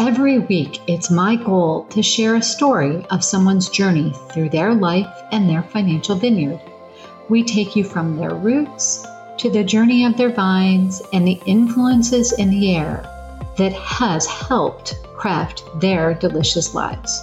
Every week, it's my goal to share a story of someone's journey through their life and their financial vineyard. We take you from their roots to the journey of their vines and the influences in the air that has helped craft their delicious lives.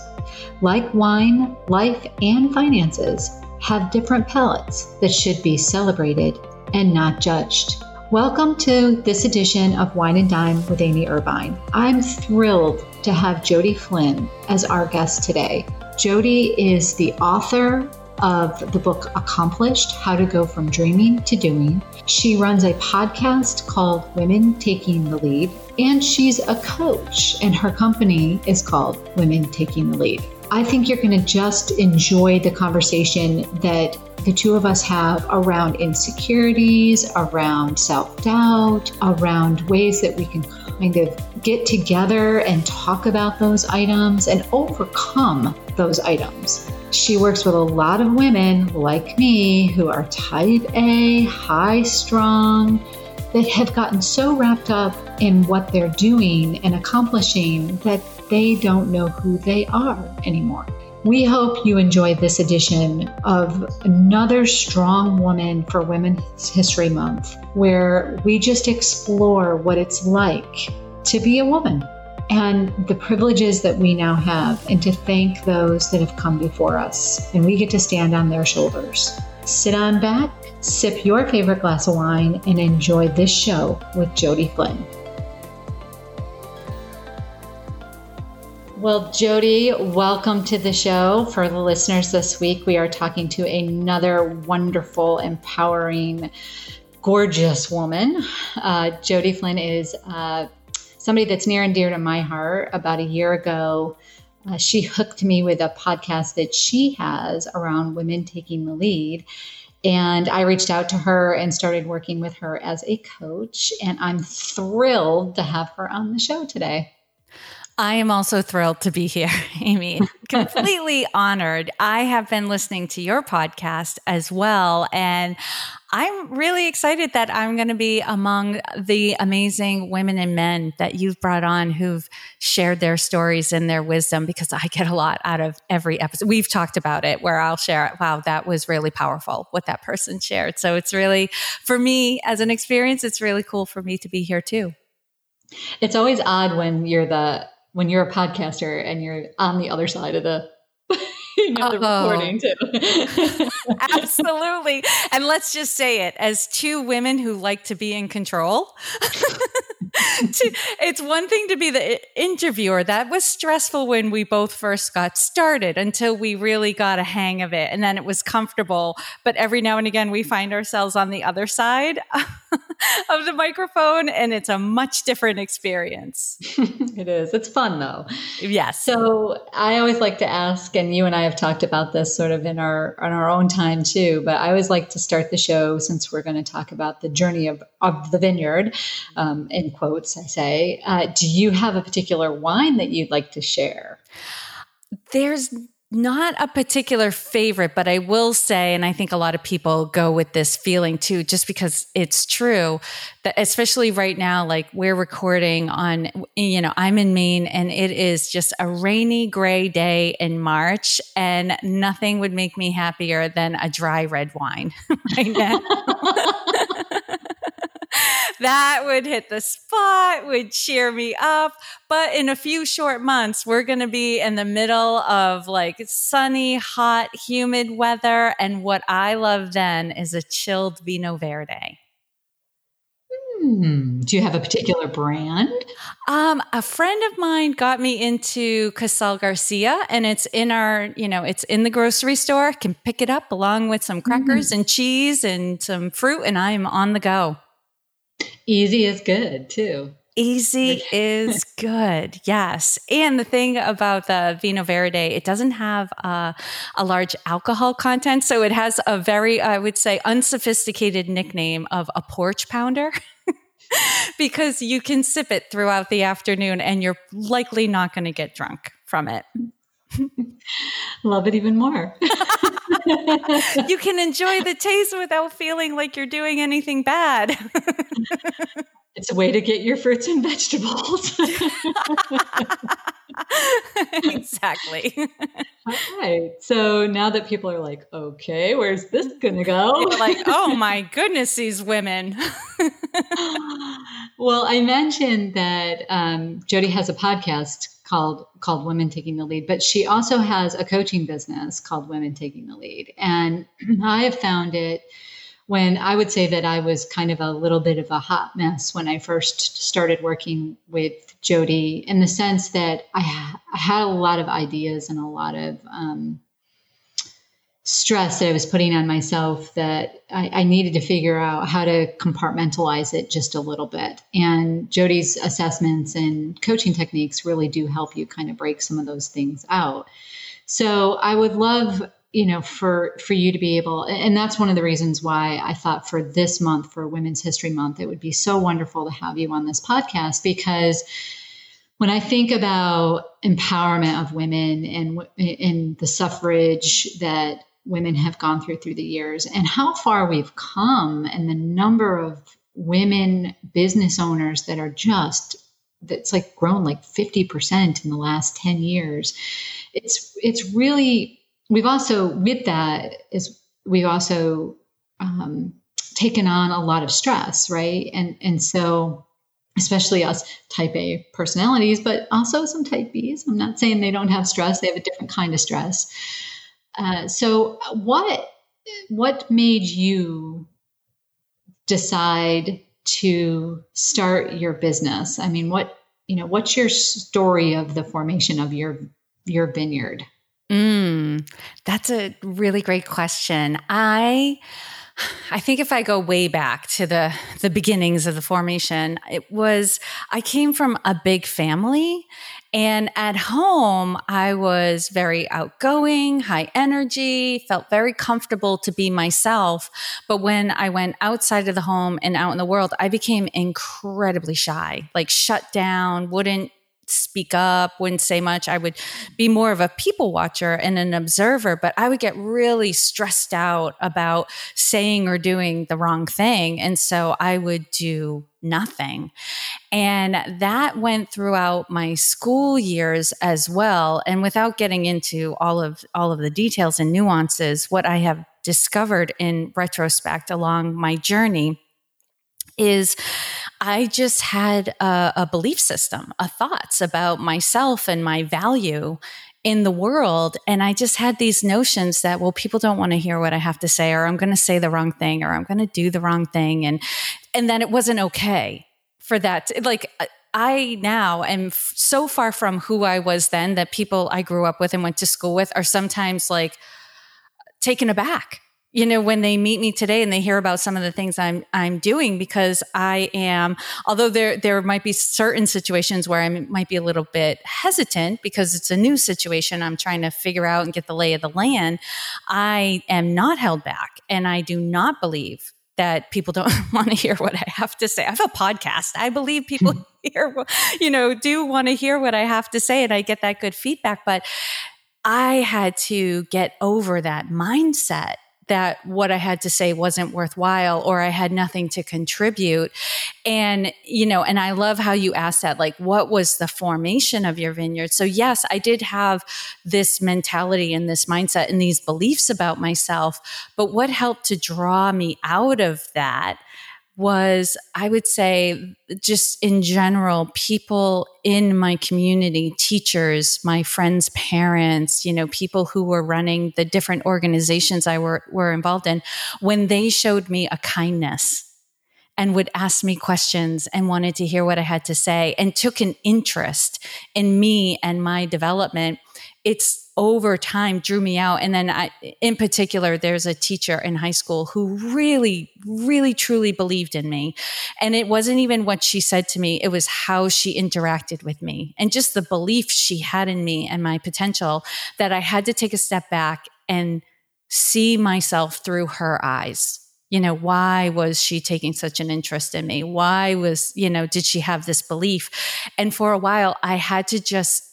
Like wine, life and finances have different palates that should be celebrated and not judged. Welcome to this edition of Wine and Dime with Amy Irvine. I'm thrilled to have Jodi Flynn as our guest today. Jodi is the author of the book Accomplished How to Go From Dreaming to Doing. She runs a podcast called Women Taking the Lead, and she's a coach, and her company is called Women Taking the Lead. I think you're going to just enjoy the conversation that the two of us have around insecurities, around self doubt, around ways that we can kind of get together and talk about those items and overcome those items. She works with a lot of women like me who are type A, high strung, that have gotten so wrapped up in what they're doing and accomplishing that they don't know who they are anymore. We hope you enjoy this edition of another strong woman for Women's History Month, where we just explore what it's like to be a woman and the privileges that we now have, and to thank those that have come before us. And we get to stand on their shoulders. Sit on back, sip your favorite glass of wine, and enjoy this show with Jodi Flynn. Well, Jodi, welcome to the show. For the listeners this week, we are talking to another wonderful, empowering, gorgeous woman. Uh, Jodi Flynn is uh, somebody that's near and dear to my heart. About a year ago, uh, she hooked me with a podcast that she has around women taking the lead. And I reached out to her and started working with her as a coach. And I'm thrilled to have her on the show today. I am also thrilled to be here, Amy. Completely honored. I have been listening to your podcast as well. And I'm really excited that I'm going to be among the amazing women and men that you've brought on who've shared their stories and their wisdom because I get a lot out of every episode. We've talked about it where I'll share, wow, that was really powerful what that person shared. So it's really, for me as an experience, it's really cool for me to be here too. It's always odd when you're the when you're a podcaster and you're on the other side of the you know, the recording too. Absolutely. And let's just say it as two women who like to be in control. it's one thing to be the interviewer. That was stressful when we both first got started until we really got a hang of it. And then it was comfortable. But every now and again, we find ourselves on the other side of the microphone, and it's a much different experience. it is. It's fun though. Yes. So I always like to ask, and you and I have talked about this sort of in our in our own time too. But I always like to start the show since we're going to talk about the journey of of the vineyard, um, in quotes. I say, uh, do you have a particular wine that you'd like to share? There's not a particular favorite, but I will say, and I think a lot of people go with this feeling too, just because it's true that especially right now, like we're recording on, you know, I'm in Maine and it is just a rainy gray day in March and nothing would make me happier than a dry red wine right now. that would hit the spot, would cheer me up. But in a few short months, we're going to be in the middle of like sunny, hot, humid weather. And what I love then is a chilled Vino Verde. Hmm. Do you have a particular brand? Um, a friend of mine got me into Casal Garcia, and it's in our, you know, it's in the grocery store. I Can pick it up along with some crackers mm. and cheese and some fruit, and I am on the go. Easy is good too. Easy is good. Yes. And the thing about the Vino Verde, it doesn't have uh, a large alcohol content. So it has a very, I would say, unsophisticated nickname of a porch pounder. because you can sip it throughout the afternoon and you're likely not going to get drunk from it. Love it even more. you can enjoy the taste without feeling like you're doing anything bad. it's a way to get your fruits and vegetables. exactly. All right. So now that people are like, okay, where's this going to go? like, oh my goodness, these women. well, I mentioned that um, Jodi has a podcast called called Women Taking the Lead, but she also has a coaching business called Women Taking the Lead, and I have found it when I would say that I was kind of a little bit of a hot mess when I first started working with Jodi, in the sense that I, I had a lot of ideas and a lot of um, stress that I was putting on myself that I, I, needed to figure out how to compartmentalize it just a little bit. And Jodi's assessments and coaching techniques really do help you kind of break some of those things out. So I would love, you know, for for you to be able, and that's one of the reasons why I thought for this month, for Women's History Month, it would be so wonderful to have you on this podcast because when I think about empowerment of women and in the suffrage that women have gone through through the years and how far we've come and the number of women business owners that are just that's like grown like 50% in the last 10 years it's it's really we've also with that is we've also um, taken on a lot of stress right and and so especially us type A personalities, but also some type Bs. I'm not saying they don't have stress; they have a different kind of stress. Uh, so, what what made you decide to start your business? I mean, what you know, what's your story of the formation of your your vineyard? Mm, that's a really great question. I I think if I go way back to the the beginnings of the formation, it was I came from a big family and at home I was very outgoing, high energy, felt very comfortable to be myself, but when I went outside of the home and out in the world, I became incredibly shy, like shut down, wouldn't speak up, wouldn't say much. I would be more of a people watcher and an observer, but I would get really stressed out about saying or doing the wrong thing. And so I would do nothing. And that went throughout my school years as well. And without getting into all of all of the details and nuances, what I have discovered in retrospect along my journey is I just had a, a belief system, a thoughts about myself and my value in the world. And I just had these notions that, well, people don't want to hear what I have to say, or I'm going to say the wrong thing, or I'm going to do the wrong thing. And, and then it wasn't okay for that. Like, uh, I now am so far from who I was then that people I grew up with and went to school with are sometimes like taken aback you know when they meet me today and they hear about some of the things I'm I'm doing because I am although there there might be certain situations where I might be a little bit hesitant because it's a new situation I'm trying to figure out and get the lay of the land I am not held back and I do not believe that people don't want to hear what I have to say. I have a podcast. I believe people hmm. hear, you know, do want to hear what I have to say and I get that good feedback. But I had to get over that mindset that what I had to say wasn't worthwhile or I had nothing to contribute. And, you know, and I love how you asked that, like, what was the formation of your vineyard? So, yes, I did have this mentality and this mindset and these beliefs about myself. But what helped to draw me out of that was, I would say, just in general, people in my community, teachers, my friends' parents, you know, people who were running the different organizations I were, were involved in, when they showed me a kindness and would ask me questions and wanted to hear what I had to say and took an interest in me and my development, it's over time drew me out. And then I, in particular, there's a teacher in high school who really, really truly believed in me. And it wasn't even what she said to me. It was how she interacted with me and just the belief she had in me and my potential that I had to take a step back and see myself through her eyes. You know, why was she taking such an interest in me? Why was, you know, did she have this belief? And for a while, I had to just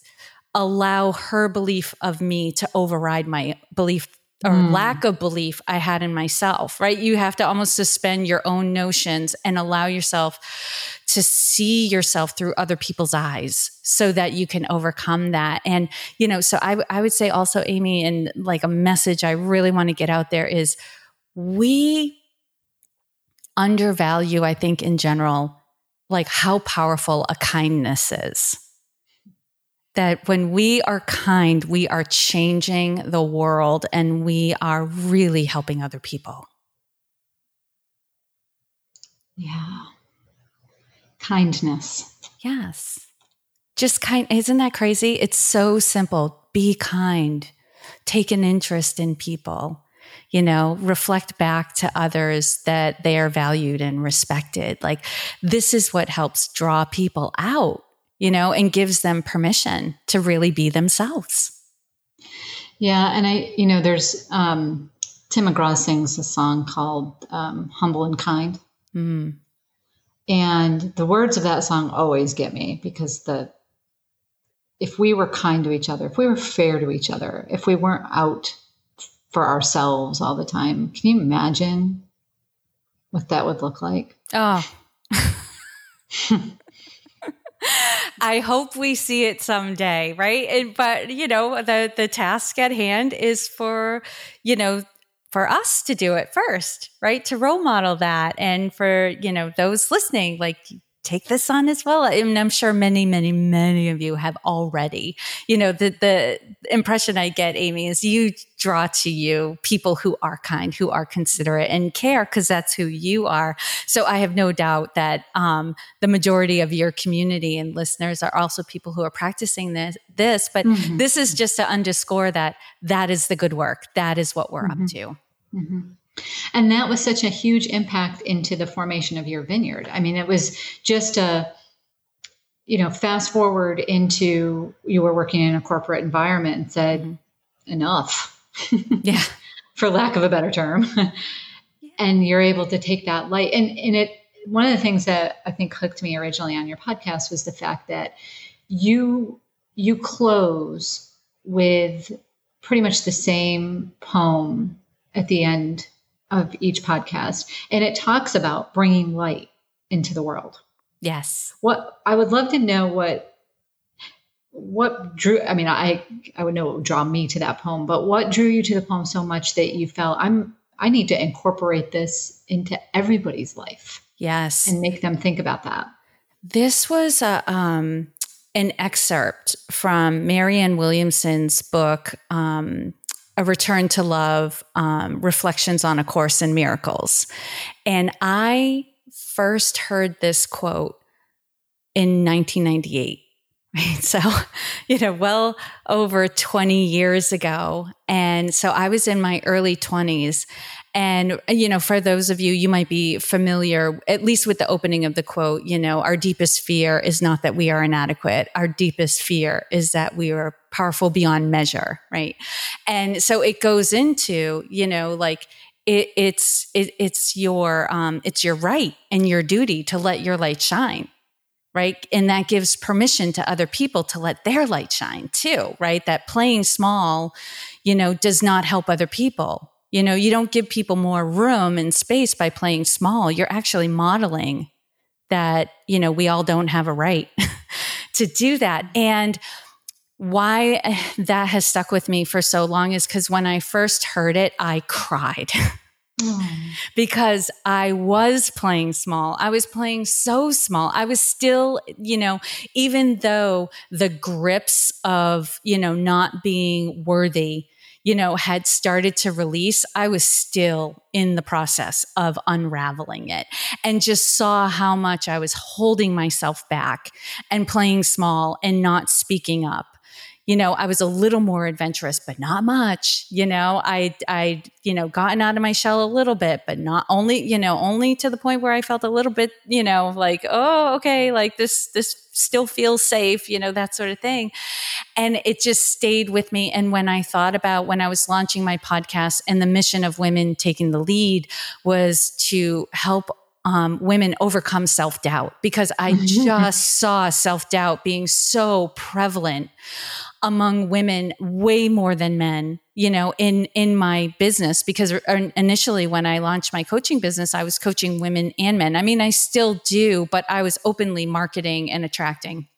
allow her belief of me to override my belief or mm. lack of belief I had in myself, right? You have to almost suspend your own notions and allow yourself to see yourself through other people's eyes so that you can overcome that. And, you know, so I, I would say also, Amy, and like a message I really want to get out there is we undervalue, I think, in general, like how powerful a kindness is that when we are kind, we are changing the world and we are really helping other people. Yeah. Kindness. Yes. Just kind. Isn't that crazy? It's so simple. Be kind. Take an interest in people. You know, reflect back to others that they are valued and respected. Like, this is what helps draw people out you know, and gives them permission to really be themselves. Yeah. And I, you know, there's um, Tim McGraw sings a song called um, Humble and Kind. Mm. And the words of that song always get me because the, if we were kind to each other, if we were fair to each other, if we weren't out for ourselves all the time, can you imagine what that would look like? Oh. I hope we see it someday, right? And, but you know, the the task at hand is for you know for us to do it first, right? To role model that, and for you know those listening, like take this on as well. And I'm sure many, many, many of you have already. You know, the the impression I get, Amy, is you draw to you people who are kind, who are considerate and care, because that's who you are. So I have no doubt that um, the majority of your community and listeners are also people who are practicing this. This, but mm-hmm. this is just to underscore that that is the good work. That is what we're mm-hmm. up to. Mm-hmm. And that was such a huge impact into the formation of your vineyard. I mean, it was just a, you know, fast forward into you were working in a corporate environment and said, enough. Yeah. For lack of a better term. and you're able to take that light. And, and it, one of the things that I think hooked me originally on your podcast was the fact that you, you close with pretty much the same poem at the end of each podcast, and it talks about bringing light into the world. Yes. What I would love to know what what drew I mean I I would know what would draw me to that poem, but what drew you to the poem so much that you felt I'm I need to incorporate this into everybody's life. Yes. And make them think about that. This was a um an excerpt from Marianne Williamson's book um a return to love um, reflections on a course in miracles. And i first heard this quote in 1998 right so you know well over 20 years ago. And so i was in my early 20s and, you know, for those of you, you might be familiar, at least with the opening of the quote, you know, our deepest fear is not that we are inadequate. Our deepest fear is that we are powerful beyond measure. Right. And so it goes into, you know, like, it, it's it, it's your um, it's your right and your duty to let your light shine right and that gives permission to other people to let their light shine too right that playing small you know does not help other people you know, you don't give people more room and space by playing small. You're actually modeling that, you know, we all don't have a right to do that. And why that has stuck with me for so long is because when I first heard it, I cried. because I was playing small. I was playing so small. I was still, you know, even though the grips of, you know, not being worthy, you know, had started to release, I was still in the process of unraveling it and just saw how much I was holding myself back and playing small and not speaking up you know, I was a little more adventurous, but not much. You know, I, I, you know, gotten out of my shell a little bit, but not only, you know, only to the point where I felt a little bit, you know, like, oh, okay, like this, this still feels safe, you know, that sort of thing. And it just stayed with me. And when I thought about when I was launching my podcast and the mission of women taking the lead was to help um, women overcome self doubt because I just saw self doubt being so prevalent among women way more than men you know in in my business. Because initially when i launched my coaching business i was coaching women and men. I mean i still do but i was openly marketing and attracting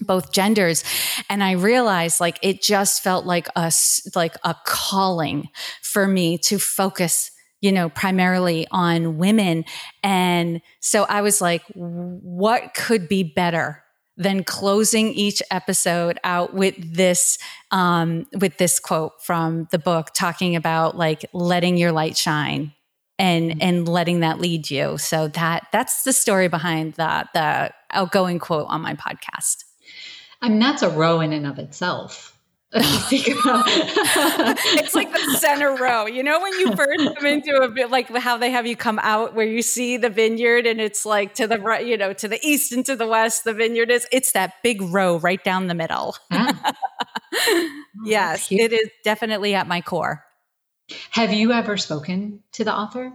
both genders. And i realized like it just felt like a like a calling for me to focus you know primarily on women. And so i was like what could be better than closing each episode out with this um, with this quote from the book talking about like letting your light shine and mm-hmm. and letting that lead you so that that's the story behind the the outgoing quote on my podcast I mean, that's a row in and of itself. It's like the center row. You know, when you first come into a bit, like how they have you come out where you see the vineyard and it's like to the right, you know, to the east and to the west, the vineyard is, it's that big row right down the middle. Yeah. Mm. yes, it is definitely at my core. Have you ever spoken to the author?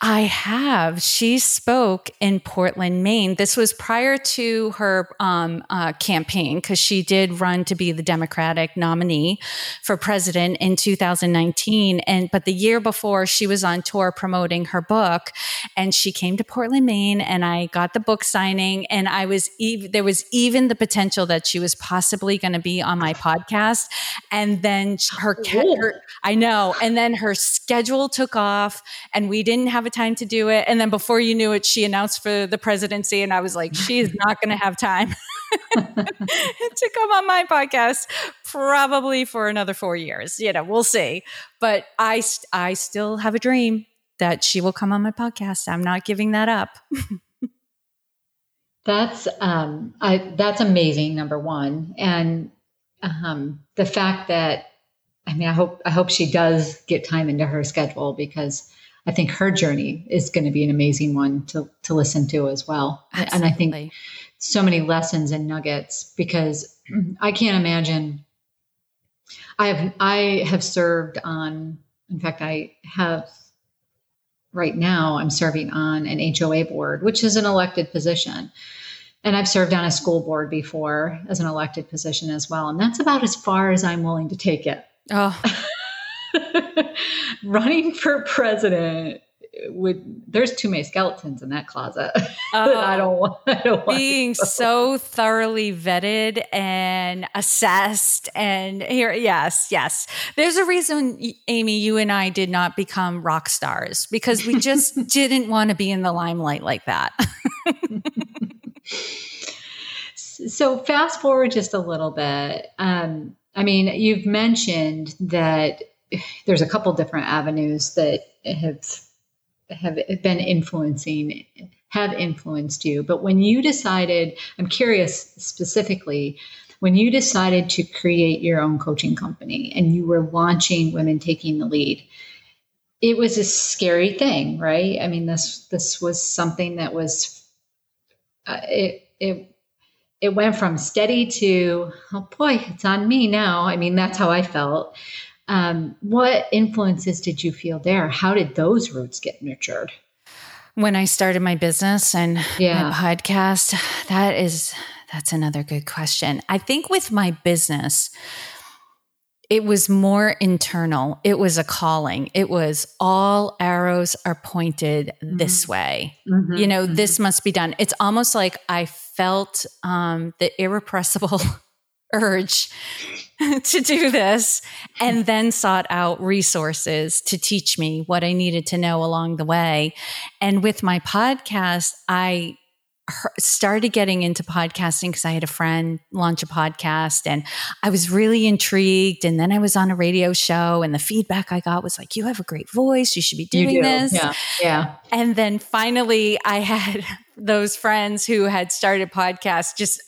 I have. She spoke in Portland, Maine. This was prior to her um, uh, campaign because she did run to be the Democratic nominee for president in 2019. And but the year before, she was on tour promoting her book, and she came to Portland, Maine, and I got the book signing. And I was even there was even the potential that she was possibly going to be on my podcast. And then her, her, I know, and then her schedule took off, and we didn't have a time to do it. And then before you knew it, she announced for the presidency. And I was like, she is not going to have time to come on my podcast probably for another four years. You know, we'll see. But I, I still have a dream that she will come on my podcast. I'm not giving that up. that's um, I, that's amazing. Number one, and um, the fact that I mean, I hope I hope she does get time into her schedule because I think her journey is going to be an amazing one to, to listen to as well. Absolutely. And I think so many lessons and nuggets because I can't imagine. I have I have served on. In fact, I have right now. I'm serving on an HOA board, which is an elected position, and I've served on a school board before as an elected position as well. And that's about as far as I'm willing to take it. Oh. running for president would there's too many skeletons in that closet. Uh, I don't want. I don't being so thoroughly vetted and assessed, and here, yes, yes. There's a reason, Amy, you and I did not become rock stars because we just didn't want to be in the limelight like that. so fast forward just a little bit. Um, I mean, you've mentioned that there's a couple different avenues that have have been influencing have influenced you. But when you decided i'm curious specifically when you decided to create your own coaching company and you were launching women taking the lead it was a scary thing right? I mean this this was something that was uh, it it it went from steady to oh boy it's on me now. I mean that's how i felt um, what influences did you feel there? How did those roots get nurtured? When I started my business and yeah. my podcast, that is that's another good question. I think with my business, it was more internal. It was a calling. It was all arrows are pointed mm-hmm. this way. Mm-hmm. You know, mm-hmm. this must be done. It's almost like I felt um, the irrepressible urge to do this and then sought out resources to teach me what I needed to know along the way. And with my podcast, I started getting into podcasting because I had a friend launch a podcast and I was really intrigued. And then I was on a radio show and the feedback I got was like, you have a great voice. You should be doing do. this. Yeah. Yeah. And then finally I had those friends who had started podcasts just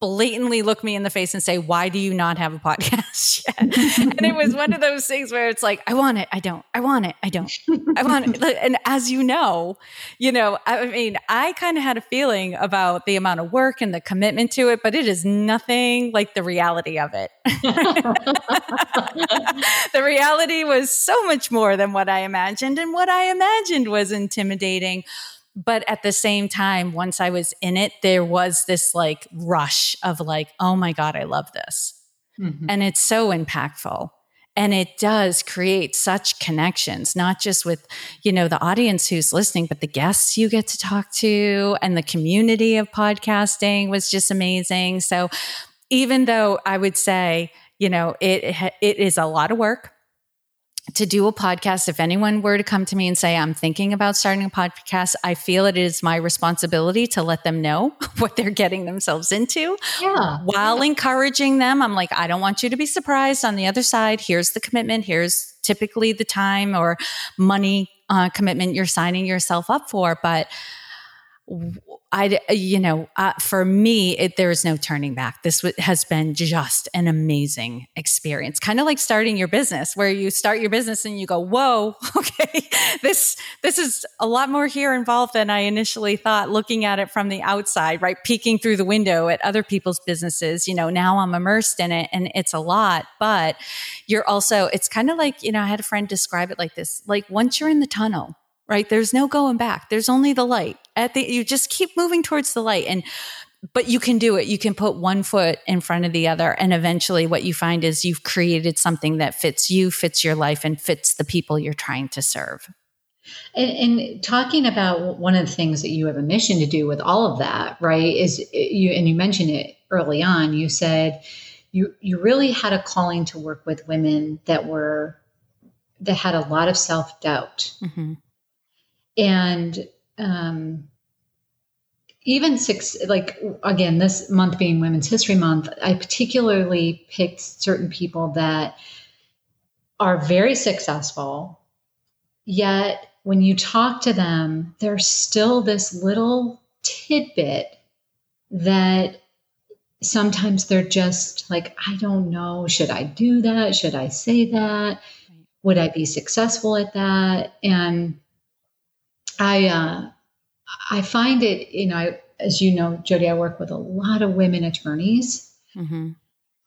blatantly look me in the face and say, Why do you not have a podcast yet? and it was one of those things where it's like, I want it, I don't, I want it, I don't, I want it. And as you know, you know, I mean, I kind of had a feeling about the amount of work and the commitment to it, but it is nothing like the reality of it. the reality was so much more than what I imagined. And what I imagined was intimidating but at the same time once i was in it there was this like rush of like oh my god i love this. Mm-hmm. and it's so impactful. And it does create such connections not just with you know the audience who's listening but the guests you get to talk to and the community of podcasting was just amazing. So even though i would say you know it it is a lot of work to do a podcast. If anyone were to come to me and say, I'm thinking about starting a podcast, I feel it is my responsibility to let them know what they're getting themselves into yeah. while yeah. encouraging them. I'm like, I don't want you to be surprised on the other side. Here's the commitment. Here's typically the time or money uh, commitment you're signing yourself up for. But I, you know, uh, for me, it, there is no turning back. This w- has been just an amazing experience. Kind of like starting your business, where you start your business and you go, "Whoa, okay, this this is a lot more here involved than I initially thought." Looking at it from the outside, right, peeking through the window at other people's businesses, you know, now I'm immersed in it, and it's a lot. But you're also, it's kind of like, you know, I had a friend describe it like this: like once you're in the tunnel, right? There's no going back. There's only the light. At the you just keep moving towards the light and but you can do it. You can put one foot in front of the other and eventually what you find is you've created something that fits you, fits your life and fits the people you're trying to serve. And, and, talking about one of the things that you have a mission to do with all of that, right? Is you and you mentioned it early on. You said you you really had a calling to work with women that were that had a lot of self doubt, mm-hmm. And um, even six, like again, this month being Women's History Month, I particularly picked certain people that are very successful, yet when you talk to them, there's still this little tidbit that sometimes they're just like, I don't know, should I do that? Should I say that? Would I be successful at that? And I uh, I find it, you know, I, as you know, Jodi, I work with a lot of women attorneys. Mm-hmm.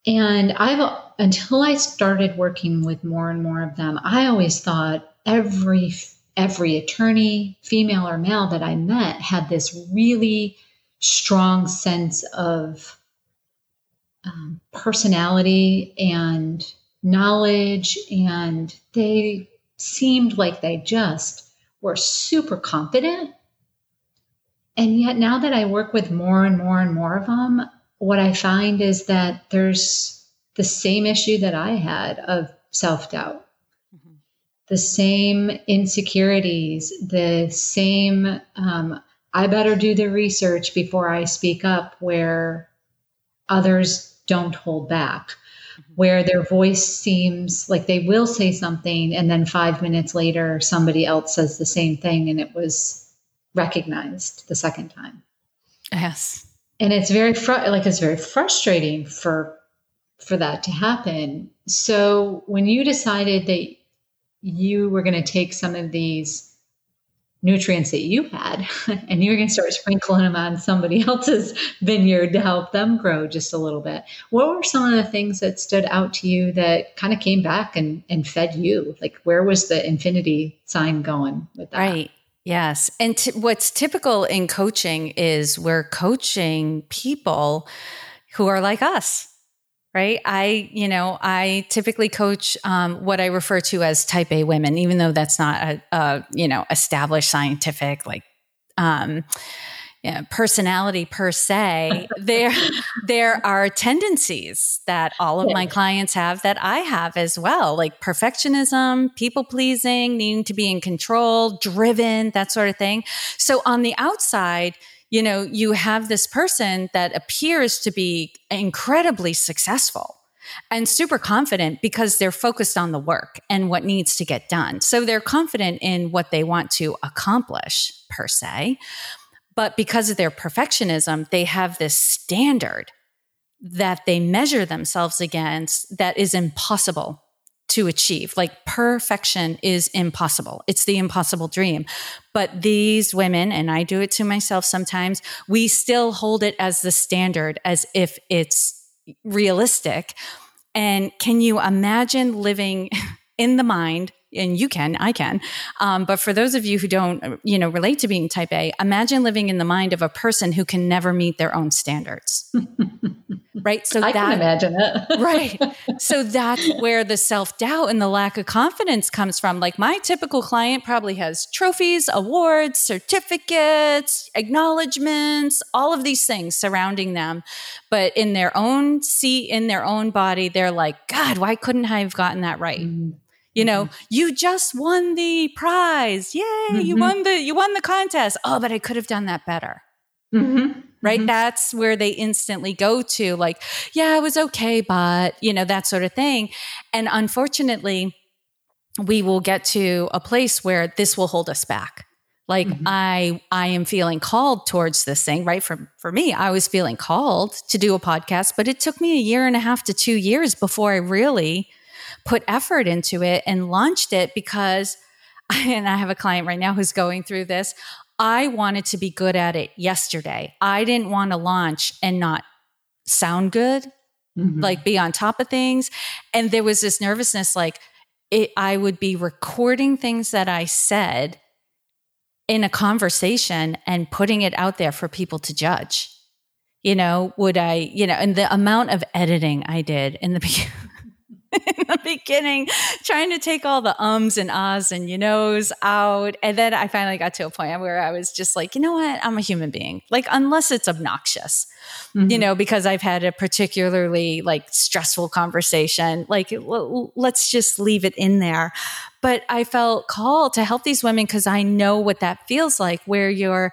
And I've, until I started working with more and more of them, I always thought every, every attorney, female or male that I met had this really strong sense of um, personality and knowledge. And they seemed like they just were super confident. And yet, now that I work with more and more and more of them, what I find is that there's the same issue that I had of self doubt, mm-hmm. the same insecurities, the same, um, I better do the research before I speak up, where others don't hold back Mm-hmm. where their voice seems like they will say something and then five minutes later somebody else says the same thing and it was recognized the second time. Yes. And it's very fr- like it's very frustrating for for that to happen. So when you decided that you were going to take some of these nutrients that you had and you were going to start sprinkling them on somebody else's vineyard to help them grow just a little bit. What were some of the things that stood out to you that kind of came back and, and fed you? Like where was the infinity sign going with that? Right. Yes. And t- what's typical in coaching is we're coaching people who are like us right? I, you know, I typically coach um, what I refer to as type A women, even though that's not a, a you know, established scientific like, um, you know, personality per se. there, there are tendencies that all of my clients have that I have as well, like perfectionism, people pleasing, needing to be in control, driven, that sort of thing. So on the outside, you know, you have this person that appears to be incredibly successful and super confident because they're focused on the work and what needs to get done. So they're confident in what they want to accomplish, per se. But because of their perfectionism, they have this standard that they measure themselves against that is impossible to achieve. Like perfection is impossible. It's the impossible dream. But these women, and I do it to myself sometimes, we still hold it as the standard as if it's realistic. And can you imagine living in the mind? And you can, I can. Um, but for those of you who don't, you know, relate to being type A, imagine living in the mind of a person who can never meet their own standards. right? So I that, can imagine it. right. So that's where the self doubt and the lack of confidence comes from. Like my typical client probably has trophies, awards, certificates, acknowledgments, all of these things surrounding them. But in their own seat, in their own body, they're like, God, why couldn't I have gotten that right? Mm-hmm. You know, mm-hmm. you just won the prize. Yay, mm-hmm. you won the you won the contest. Oh, but I could have done that better. Mm-hmm right? Mm-hmm. That's where they instantly go to, like, yeah, it was okay, but, you know, that sort of thing. And unfortunately, we will get to a place where this will hold us back like mm-hmm. i i am feeling called towards this thing right for for me i was feeling called to do a podcast but it took me a year and a half to 2 years before i really put effort into it and launched it because and i have a client right now who's going through this I wanted to be good at it yesterday. I didn't want to launch and not sound good, mm-hmm. like be on top of things. And there was this nervousness like it, I would be recording things that I said in a conversation and putting it out there for people to judge. You know, would I, you know, and the amount of editing I did in the beginning in the beginning, trying to take all the ums and ahs and you knows out. And then I finally got to a point where I was just like, you know what? I'm a human being. Like, unless it's obnoxious, mm-hmm. you know, because I've had a particularly like stressful conversation, like, l- let's just leave it in there. But I felt called to help these women because I know what that feels like, where you're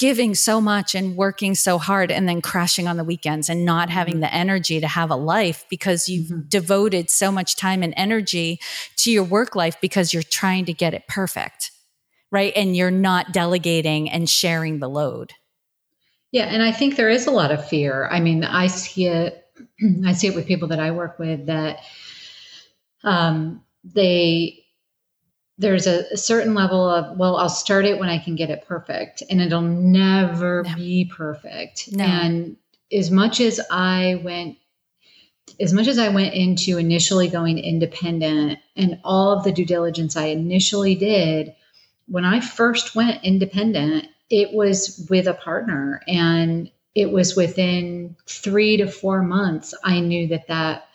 giving so much and working so hard and then crashing on the weekends and not having mm-hmm. the energy to have a life because you've mm-hmm. devoted so much time and energy to your work life because you're trying to get it perfect. Right. And you're not delegating and sharing the load. Yeah. And I think there is a lot of fear. I mean, I see it, I see it with people that I work with that um, they there's a, a, certain level of well i'll start it when i can get it perfect and it'll never no. be perfect no. and as much as i went as much as i went into initially going independent and all of the due diligence i initially did when i first went independent it was with a partner and it was within three to four months i knew that that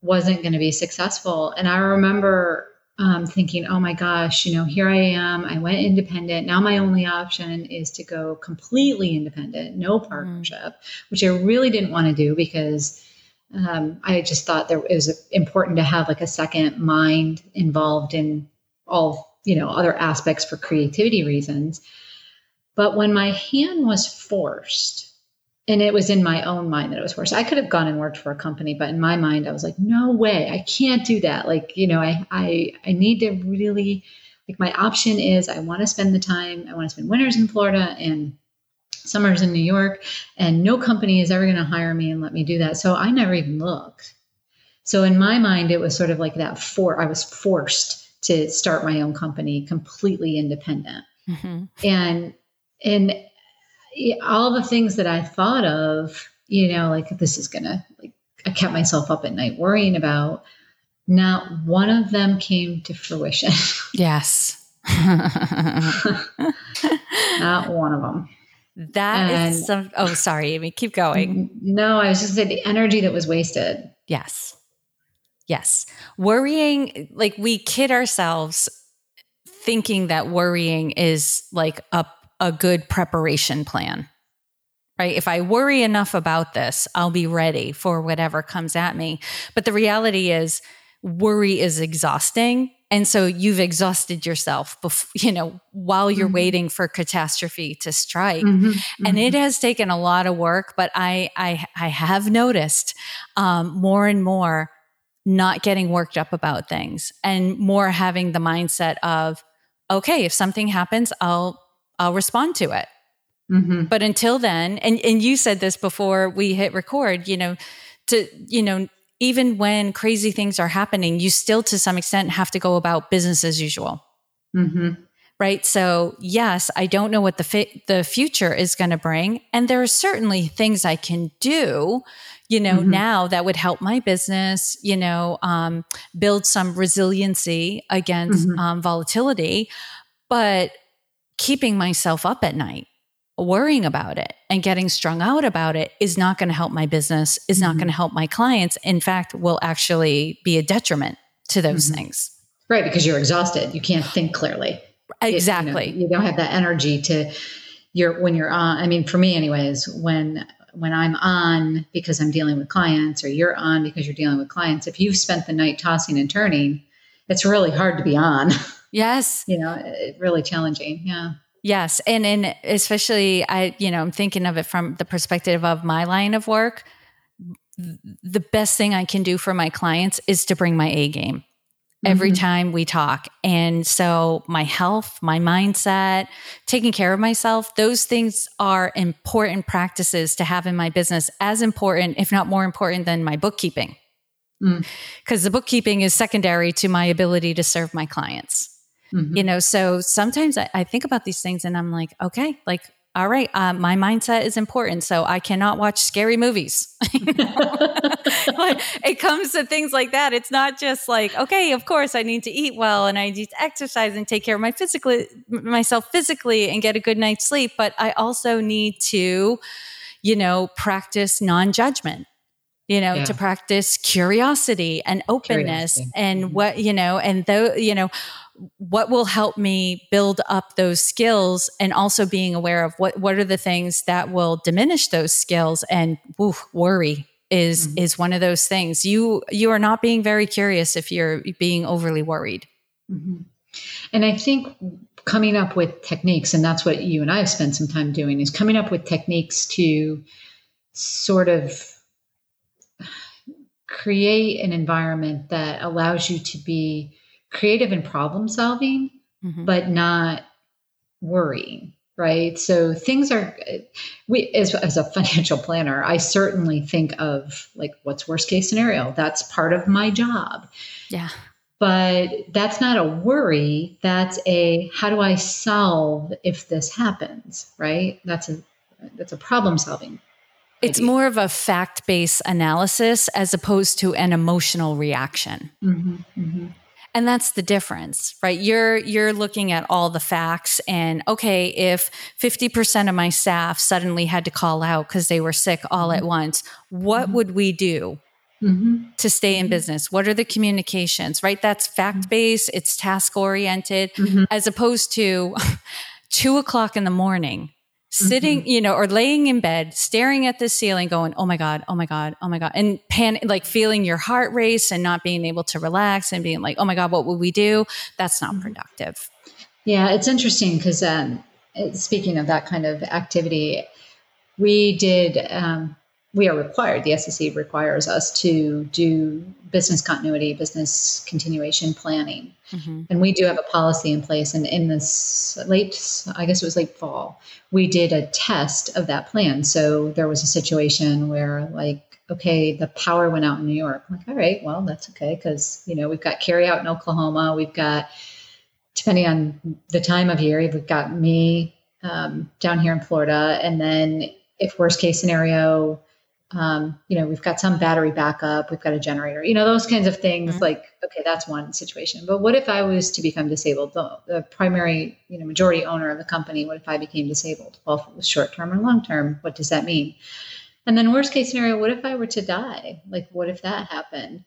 wasn't going to be successful and i remember um, thinking, oh my gosh, you know, here I am. I went independent. Now my only option is to go completely independent, no mm-hmm. partnership, mm. which I really didn't want to do because um, I just thought there it was important to have like a second mind involved in all, you know, other aspects for creativity reasons. But when my hand was forced, and it was in my own mind that it was worse. I could have gone and worked for a company, but in my mind, I was like, no way, I can't do that. Like, you know, I I I need to really like my option is I want to spend the time, I want to spend winters in Florida and summers in New York, and no company is ever going to hire me and let me do that. So I never even looked. So in my mind, it was sort of like that for I was forced to start my own company completely independent. Mm-hmm. And and all the things that I thought of, you know, like this is gonna like I kept myself up at night worrying about. Not one of them came to fruition. Yes. Not one of them. That and, is some. Oh, sorry, Amy. Keep going. No, I was just saying the energy that was wasted. Yes. Yes. Worrying, like we kid ourselves thinking that worrying is like a a good preparation plan. Right? If I worry enough about this, I'll be ready for whatever comes at me. But the reality is worry is exhausting and so you've exhausted yourself before, you know while you're mm-hmm. waiting for catastrophe to strike mm-hmm. Mm-hmm. and it has taken a lot of work but i i, I have noticed um, more and more not getting worked up about things and more having the mindset of okay if something happens i'll i'll respond to it mm-hmm. but until then and and you said this before we hit record you know to you know even when crazy things are happening, you still to some extent have to go about business as usual. Mm-hmm. Right. So, yes, I don't know what the fi- the future is going to bring. And there are certainly things I can do, you know, mm-hmm. now that would help my business, you know, um, build some resiliency against mm-hmm. um, volatility. But keeping myself up at night worrying about it and getting strung out about it is not going to help my business, is not mm-hmm. going to help my clients. In fact, will actually be a detriment to those mm-hmm. things. Right, because you're exhausted. You can't think clearly. Exactly. you, know, you, don't have that energy to you're when you're on I mean for me anyways, when when I'm on because I'm dealing with clients or you're on because you're dealing with clients, if you've spent the night tossing and turning, it's really hard to be on. Yes. you know, really challenging. Yeah. Yes. And and especially I, you know, I'm thinking of it from the perspective of my line of work. The best thing I can do for my clients is to bring my A game every mm-hmm. time we talk. And so my health, my mindset, taking care of myself, those things are important practices to have in my business, as important, if not more important than my bookkeeping. Because mm. the bookkeeping is secondary to my ability to serve my clients. Mm-hmm. You know, so sometimes I, I, think about these things and I'm like, okay, like, all right, uh, my mindset is important. So I cannot watch scary movies. it comes to things like that. It's not just like, okay, of course I need to eat well and I need to exercise and take care of my physically myself physically and get a good night's sleep, but I also need to, you know, practice non-judgment you know yeah. to practice curiosity and openness curiosity. and mm-hmm. what you know and though you know what will help me build up those skills and also being aware of what what are the things that will diminish those skills and worry is mm-hmm. is one of those things you you are not being very curious if you're being overly worried mm-hmm. and i think coming up with techniques and that's what you and i have spent some time doing is coming up with techniques to sort of create an environment that allows you to be creative and problem solving, mm-hmm. but not worrying. Right. So things are, we, as, as a financial planner, I certainly think of like, what's worst case scenario? That's part of my job. Yeah. But that's not a worry. That's a, how do I solve if this happens? Right. That's a, that's a problem solving it's more of a fact based analysis as opposed to an emotional reaction. Mm-hmm, mm-hmm and that's the difference right you're you're looking at all the facts and okay if 50% of my staff suddenly had to call out because they were sick all mm-hmm. at once what mm-hmm. would we do mm-hmm. to stay in mm-hmm. business what are the communications right that's fact based it's task oriented mm-hmm. as opposed to two o'clock in the morning sitting, mm-hmm. you know, or laying in bed, staring at the ceiling, going, "Oh my god, oh my god, oh my god," and pan like feeling your heart race and not being able to relax and being like, "Oh my god, what will we do?" That's not mm-hmm. productive. Yeah, it's interesting because um, speaking of that kind of activity, we did. Um, we are required. The SEC requires us to do business continuity, business continuation planning, mm-hmm. and we do have a policy in place. And in this late, I guess it was late fall, we did a test of that plan. So there was a situation where, like, okay, the power went out in New York. I'm like, all right, well, that's okay because you know we've got carry out in Oklahoma, we've got depending on the time of year, we've got me um, down here in Florida, and then if worst case scenario um, you know, we've got some battery backup, we've got a generator, you know, those kinds of things. Mm-hmm. Like, okay, that's one situation. But what if I was to become disabled? The, the, primary, you know, majority owner of the company, what if I became disabled? Well, if it was short term or long term, what does that mean? And then, worst case scenario, what if I were to die? Like, what if that happened?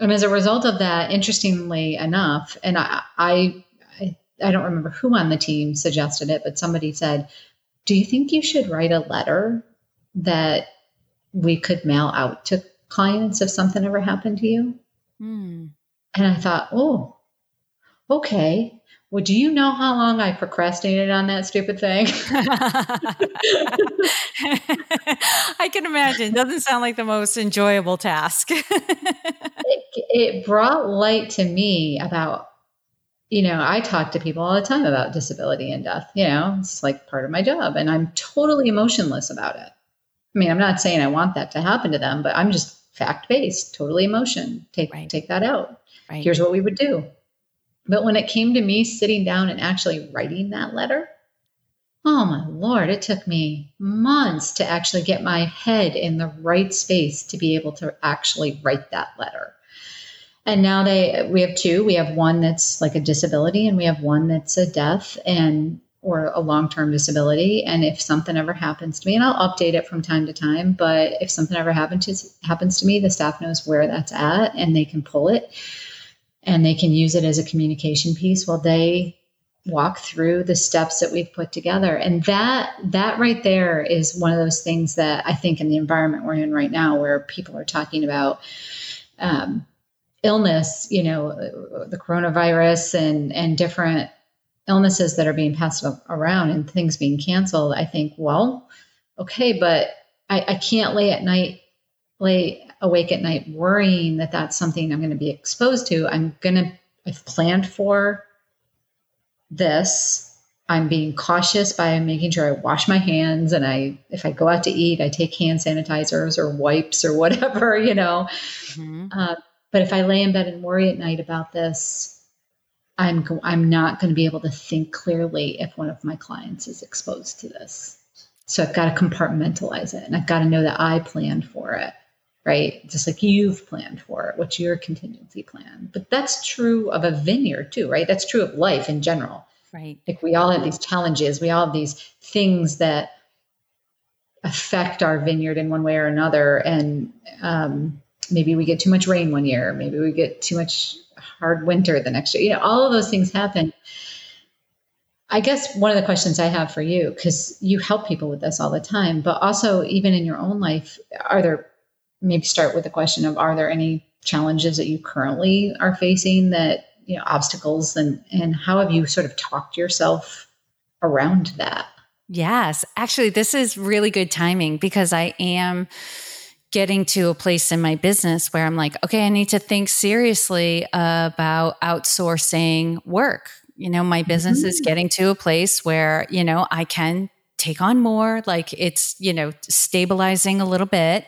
And as a result of that, interestingly enough, and I, I, I I don't remember who on the team suggested it, but somebody said, Do you think you should write a letter that we could mail out to clients if something ever happened to you? Mm. And I thought, Oh, okay. Well, do you know how long I procrastinated on that stupid thing? I can imagine. Doesn't sound like the most enjoyable task. it, it brought light to me about, you know, I talk to people all the time about disability and death. You know, it's like part of my job, and I'm totally emotionless about it. I mean, I'm not saying I want that to happen to them, but I'm just fact based, totally emotion. Take right. take that out. Right. Here's what we would do but when it came to me sitting down and actually writing that letter, oh my Lord, it took me months to actually get my head in the right space to be able to actually write that letter. And now they we have two. We have one that's like a disability and we have one that's a death and or a long-term disability. And if something ever happens to me, and I'll update it from time to time, but if something ever happens to happens to me, the staff knows where that's at and they can pull it and they can use it as a communication piece while they walk through the steps that we've put together and that that right there is one of those things that i think in the environment we're in right now where people are talking about um, illness you know the coronavirus and and different illnesses that are being passed around and things being canceled i think well okay but i, I can't lay at night lay awake at night worrying that that's something I'm going to be exposed to. I'm going to, I've planned for this. I'm being cautious by making sure I wash my hands and I, if I go out to eat, I take hand sanitizers or wipes or whatever, you know. Mm-hmm. Uh, but if I lay in bed and worry at night about this, I'm I'm not going to be able to think clearly if one of my clients is exposed to this. So I've got to compartmentalize it, and I've got to know that I planned for it right? Just like you've planned for it. What's your contingency plan? But that's true of a vineyard too, right? That's true of life in general. Right. Like we all have these challenges, we all have these things that affect our vineyard in one way or another. And um, maybe we get too much rain one year, maybe we get too much hard winter the next year. You know, all of those things happen. I guess one of the questions I have for you, because you help people with this all the time, but also even in your own life, are there maybe start with the question of are there any challenges that you currently are facing that you know obstacles and and how have you sort of talked yourself around that yes actually this is really good timing because i am getting to a place in my business where i'm like okay i need to think seriously about outsourcing work. You know my business mm-hmm. is getting to a place where you know i can take on more like it's you know stabilizing a little bit.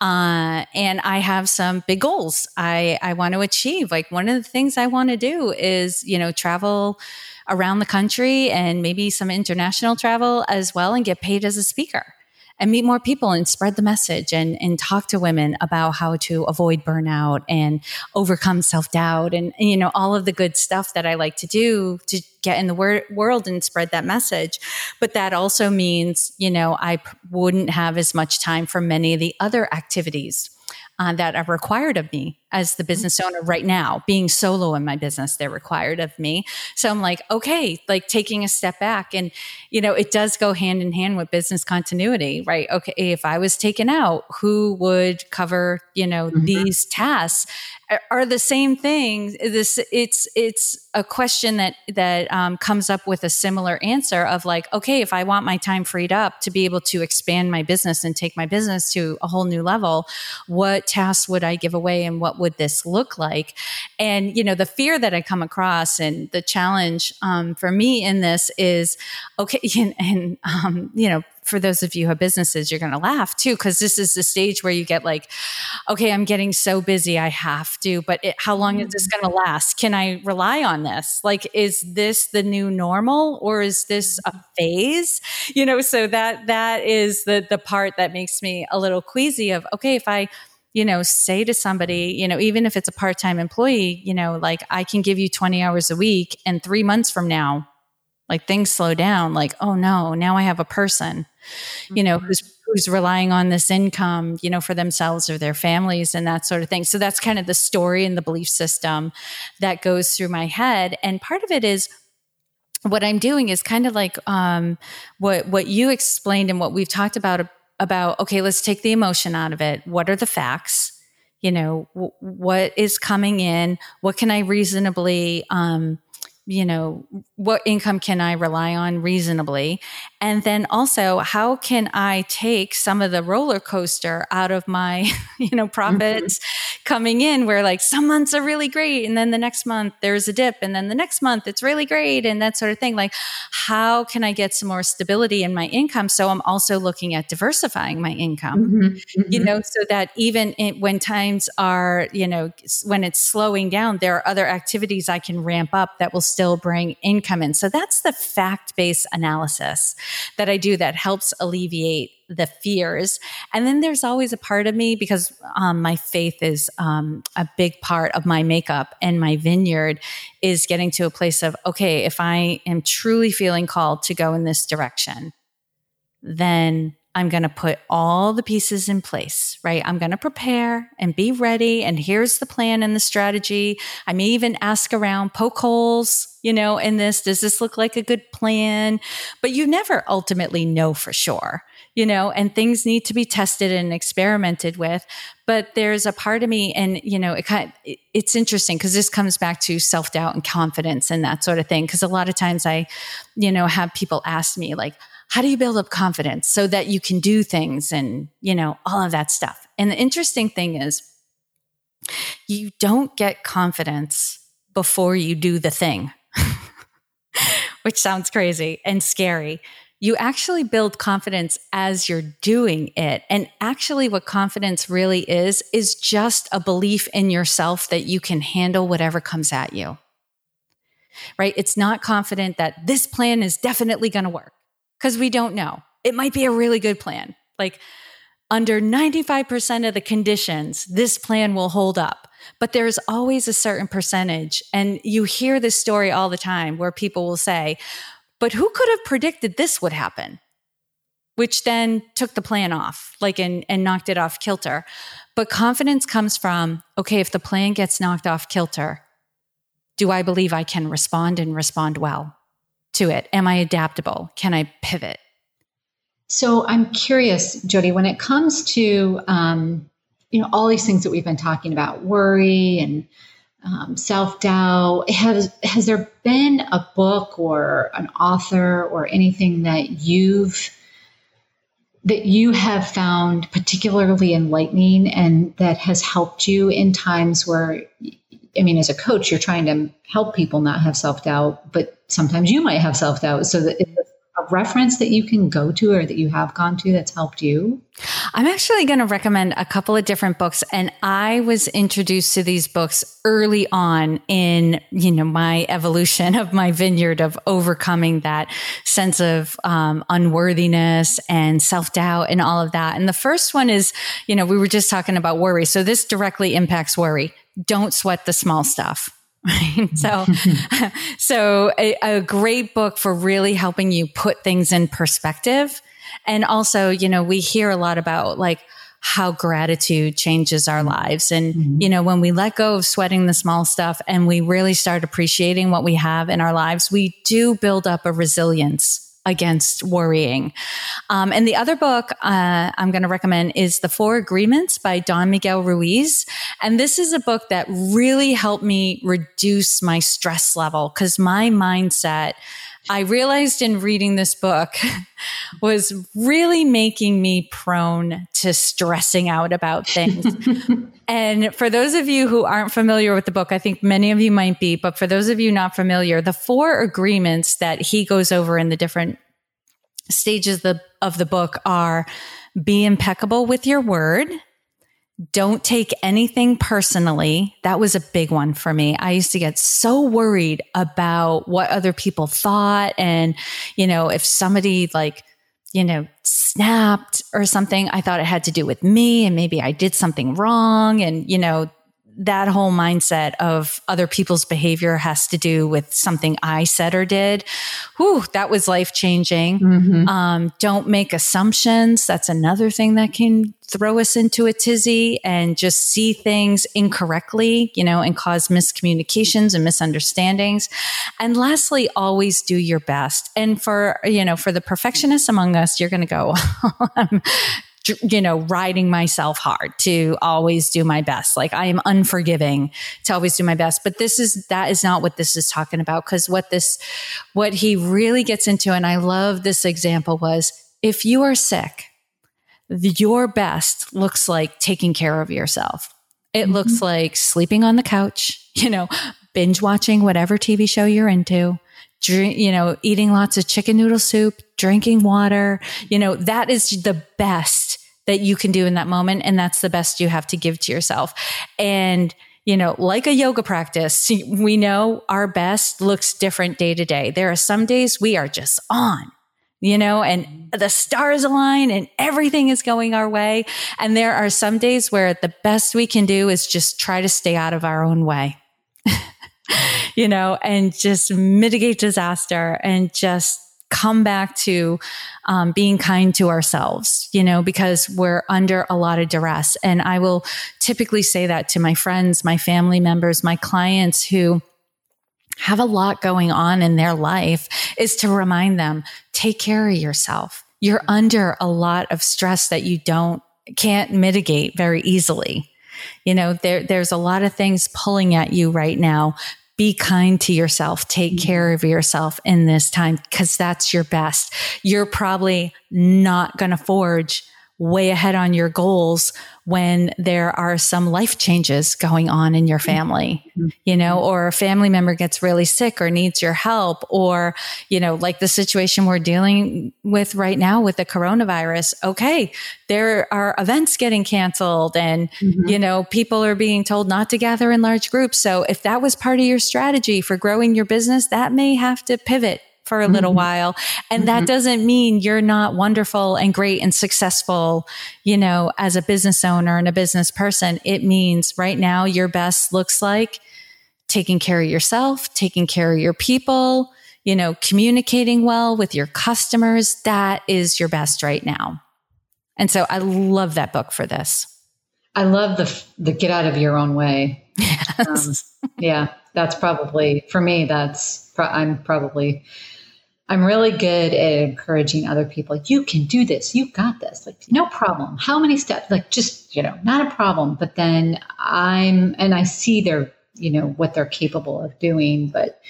Uh, and i have some big goals i i want to achieve. Like one of the things i want to do is you know travel around the country and maybe some international travel as well and get paid as a speaker and meet more people and spread the message and, and talk to women about how to avoid burnout and overcome self doubt and, and, you know, all of the good stuff that I like to do to get in the wor- world and spread that message. But that also means, you know, I p- wouldn't have as much time for many of the other activities uh, that are required of me as the business owner right now, being solo in my business, they're required of me. So I'm like, okay, like taking a step back. And, you know, it does go hand in hand with business continuity, right? Okay, if I was taken out, who would cover, you know, mm-hmm. these tasks? Are the same thing. This it's it's a question that that um, comes up with a similar answer of like, okay, if I want my time freed up to be able to expand my business and take my business to a whole new level, what tasks would I give away and what would this look like? And, you know, the fear that I come across and the challenge um, for me in this is okay, and, and um, you know, for those of you who have businesses, you're going to laugh too, because this is the stage where you get like, okay, I'm getting so busy, I have to, but it, how long is this mm. going to last? Can I rely on this? Like, is this the new normal or is this a phase? You know, so that that is the the part that makes me a little queasy of okay, if I you know, say to somebody, you know, even if it's a part time employee, you know, like I can give you 20 hours a week and three months from now, like things slow down, like, oh no, now I have a person, mm-hmm. you know, mm-hmm. who's who's relying on this income, you know, for themselves or their families and that sort of thing. So that's kind of the story and the belief system that goes through my head. And part of it is what I'm doing is kind of like um, what what you explained and what we've talked about about. Okay, let's take the emotion out of it. What are the facts? You know, w- what is coming in? What can I reasonably um, you know, what income can I rely on reasonably? And then also, how can I take some of the roller coaster out of my, you know, profits mm-hmm. coming in where like some months are really great. And then the next month there's a dip. And then the next month it's really great. And that sort of thing. Like, how can I get some more stability in my income? So I'm also looking at diversifying my income, mm-hmm. Mm-hmm. you know, so that even in, when times are, you know, when it's slowing down, there are other activities I can ramp up that will still bring income in. So that's the fact based analysis that I do that helps alleviate the fears. And then there's always a part of me because um, my faith is um, a big part of my makeup and my vineyard is getting to a place of, okay, if I am truly feeling called to go in this direction, then I'm going to put all the pieces in place, right? I'm going to prepare and be ready. And here's the plan and the strategy. I may even ask around, poke holes, you know, in this. Does this look like a good plan? But you never ultimately know for sure, you know, and things need to be tested and experimented with. But there's a part of me, and, you know, it kind of, it's interesting because this comes back to self doubt and confidence and that sort of thing. Because a lot of times I, you know, have people ask me, like, how do you build up confidence so that you can do things and, you know, all of that stuff. And the interesting thing is you don't get confidence before you do the thing, which sounds crazy and scary. You actually build confidence as you're doing it. And actually, what confidence really is, is just a belief in yourself that you can handle whatever comes at you. Right? It's not confident that this plan is definitely going to work because we don't know. It might be a really good plan. Like under 95% of the conditions, this plan will hold up. But there's always a certain percentage. And you hear this story all the time where people will say, but who could have predicted this would happen? Which then took the plan off, like, and, and knocked it off kilter. But confidence comes from, okay, if the plan gets knocked off kilter, do I believe I can respond and respond well? To it? Am I adaptable? Can I pivot? So I'm curious, Jodi, when it comes to um, you know all these things that we've been talking about, worry and um, self doubt, has has there been a book or an author or anything that you've that you have found particularly enlightening and that has helped you in times where I mean, as a coach, you're trying to help people not have self doubt, but sometimes you might have self doubt. So that a reference that you can go to or that you have gone to that's helped you? I'm actually going to recommend a couple of different books and I was introduced to these books early on in, you know, my evolution of my vineyard of overcoming that sense of um, unworthiness and self-doubt and all of that. And the first one is, you know, we were just talking about worry. So this directly impacts worry. Don't sweat the small stuff Right. So, so a, a great book for really helping you put things in perspective. And also, you know, we hear a lot about like, how gratitude changes our lives. And, mm-hmm. you know, when we let go of sweating the small stuff and we really start appreciating what we have in our lives, we do build up a resilience against worrying. Um, and the other book uh, I'm going to recommend is The Four Agreements by Don Miguel Ruiz. And this is a book that really helped me reduce my stress level because my mindset I realized in reading this book was really making me prone to stressing out about things. and for those of you who aren't familiar with the book, I think many of you might be, but for those of you not familiar, the four agreements that he goes over in the different stages of the, of the book are be impeccable with your word don't take anything personally. That was a big one for me. I used to get so worried about what other people thought. And, you know, if somebody like, you know, snapped or something, I thought it had to do with me and maybe I did something wrong. And, you know, that whole mindset of other people's behavior has to do with something I said or did. Whew, that was life changing. Mm-hmm. Um, don't make assumptions. That's another thing that can throw us into a tizzy and just see things incorrectly, you know, and cause miscommunications and misunderstandings. And lastly, always do your best. And for, you know, for the perfectionists among us, you're going to go, you know, riding myself hard to always do my best. Like I am unforgiving to always do my best. But this is, that is not what this is talking about. Cause what this, what he really gets into, and I love this example was if you are sick, your best looks like taking care of yourself. It mm-hmm. looks like sleeping on the couch, you know, binge watching whatever TV show you're into, drink, you know, eating lots of chicken noodle soup, drinking water, you know, that is the best that you can do in that moment. And that's the best you have to give to yourself. And, you know, like a yoga practice, we know our best looks different day to day. There are some days we are just on you know, and the stars align and everything is going our way. And there are some days where the best we can do is just try to stay out of our own way. you know, and just mitigate disaster and just come back to um, being kind to ourselves, you know, because we're under a lot of duress. And I will typically say that to my friends, my family members, my clients who have a lot going on in their life is to remind them, take care of yourself. You're under a lot of stress that you don't, can't mitigate very easily. You know, there, there's a lot of things pulling at you right now be kind to yourself. Take mm-hmm. care of yourself in this time because that's your best. You're probably not going to forge way ahead on your goals when there are some life changes going on in your family, mm-hmm. you know, or a family member gets really sick or needs your help, or, you know, like the situation we're dealing with right now with the coronavirus. Okay. There are events getting canceled and, mm-hmm. you know, people are being told not to gather in large groups. So if that was part of your strategy for growing your business, that may have to pivot for a mm-hmm. little while. And mm-hmm. that doesn't mean you're not wonderful and great and successful, you know, as a business owner and a business person. It means right now your best looks like taking care of yourself, taking care of your people, you know, communicating well with your customers. That is your best right now. And so I love that book for this. I love the the get out of your own way. Yes. Um, yeah, that's probably for me. That's I'm probably I'm really good at encouraging other people. You can do this. You got this. Like, no problem. How many steps? Like, just, you know, not a problem. But then I'm, and I see their, you know, what they're capable of doing. But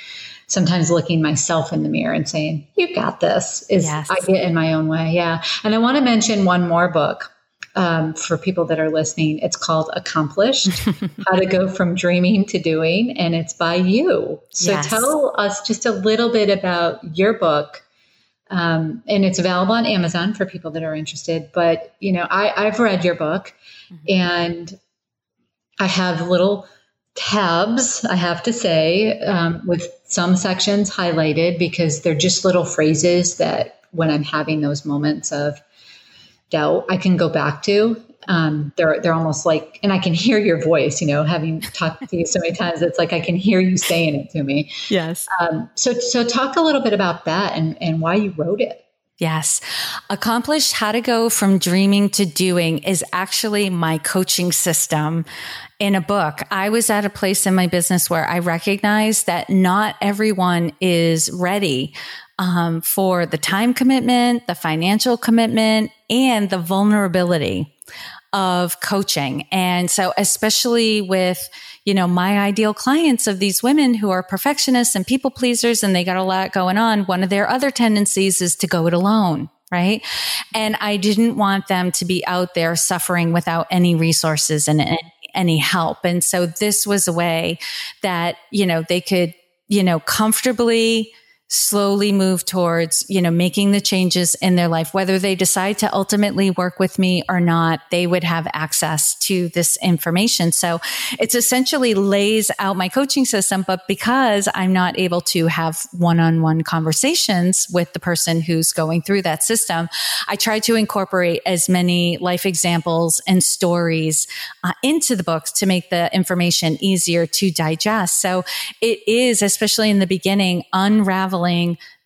sometimes looking myself in the mirror and saying, you got this is, yes. I get in my own way. Yeah. And I want to mention one more book um, for people that are listening. It's called Accomplished How to Go from Dreaming to Doing, and it's by you. So yes. tell us just a little bit about your book. Um, and it's available on Amazon for people that are interested. But, you know, I, I've read your book mm-hmm. and I have little tabs, I have to say, um, with some sections highlighted because they're just little phrases that when I'm having those moments of doubt I can go back to. Um, they're they're almost like, and I can hear your voice. You know, having talked to you so many times, it's like I can hear you saying it to me. Yes. Um, so so talk a little bit about that and and why you wrote it. Yes. Accomplish how to go from dreaming to doing is actually my coaching system in a book. I was at a place in my business where I recognized that not everyone is ready um, for the time commitment, the financial commitment, and the vulnerability of coaching. And so, especially with, you know, my ideal clients of these women who are perfectionists and people pleasers and they got a lot going on, one of their other tendencies is to go it alone. Right. And I didn't want them to be out there suffering without any resources and any help. And so this was a way that, you know, they could, you know, comfortably slowly move towards, you know, making the changes in their life, whether they decide to ultimately work with me or not, they would have access to this information. So it's essentially lays out my coaching system, but because I'm not able to have one-on-one conversations with the person who's going through that system, I try to incorporate as many life examples and stories uh, into the books to make the information easier to digest. So it is, especially in the beginning, unraveling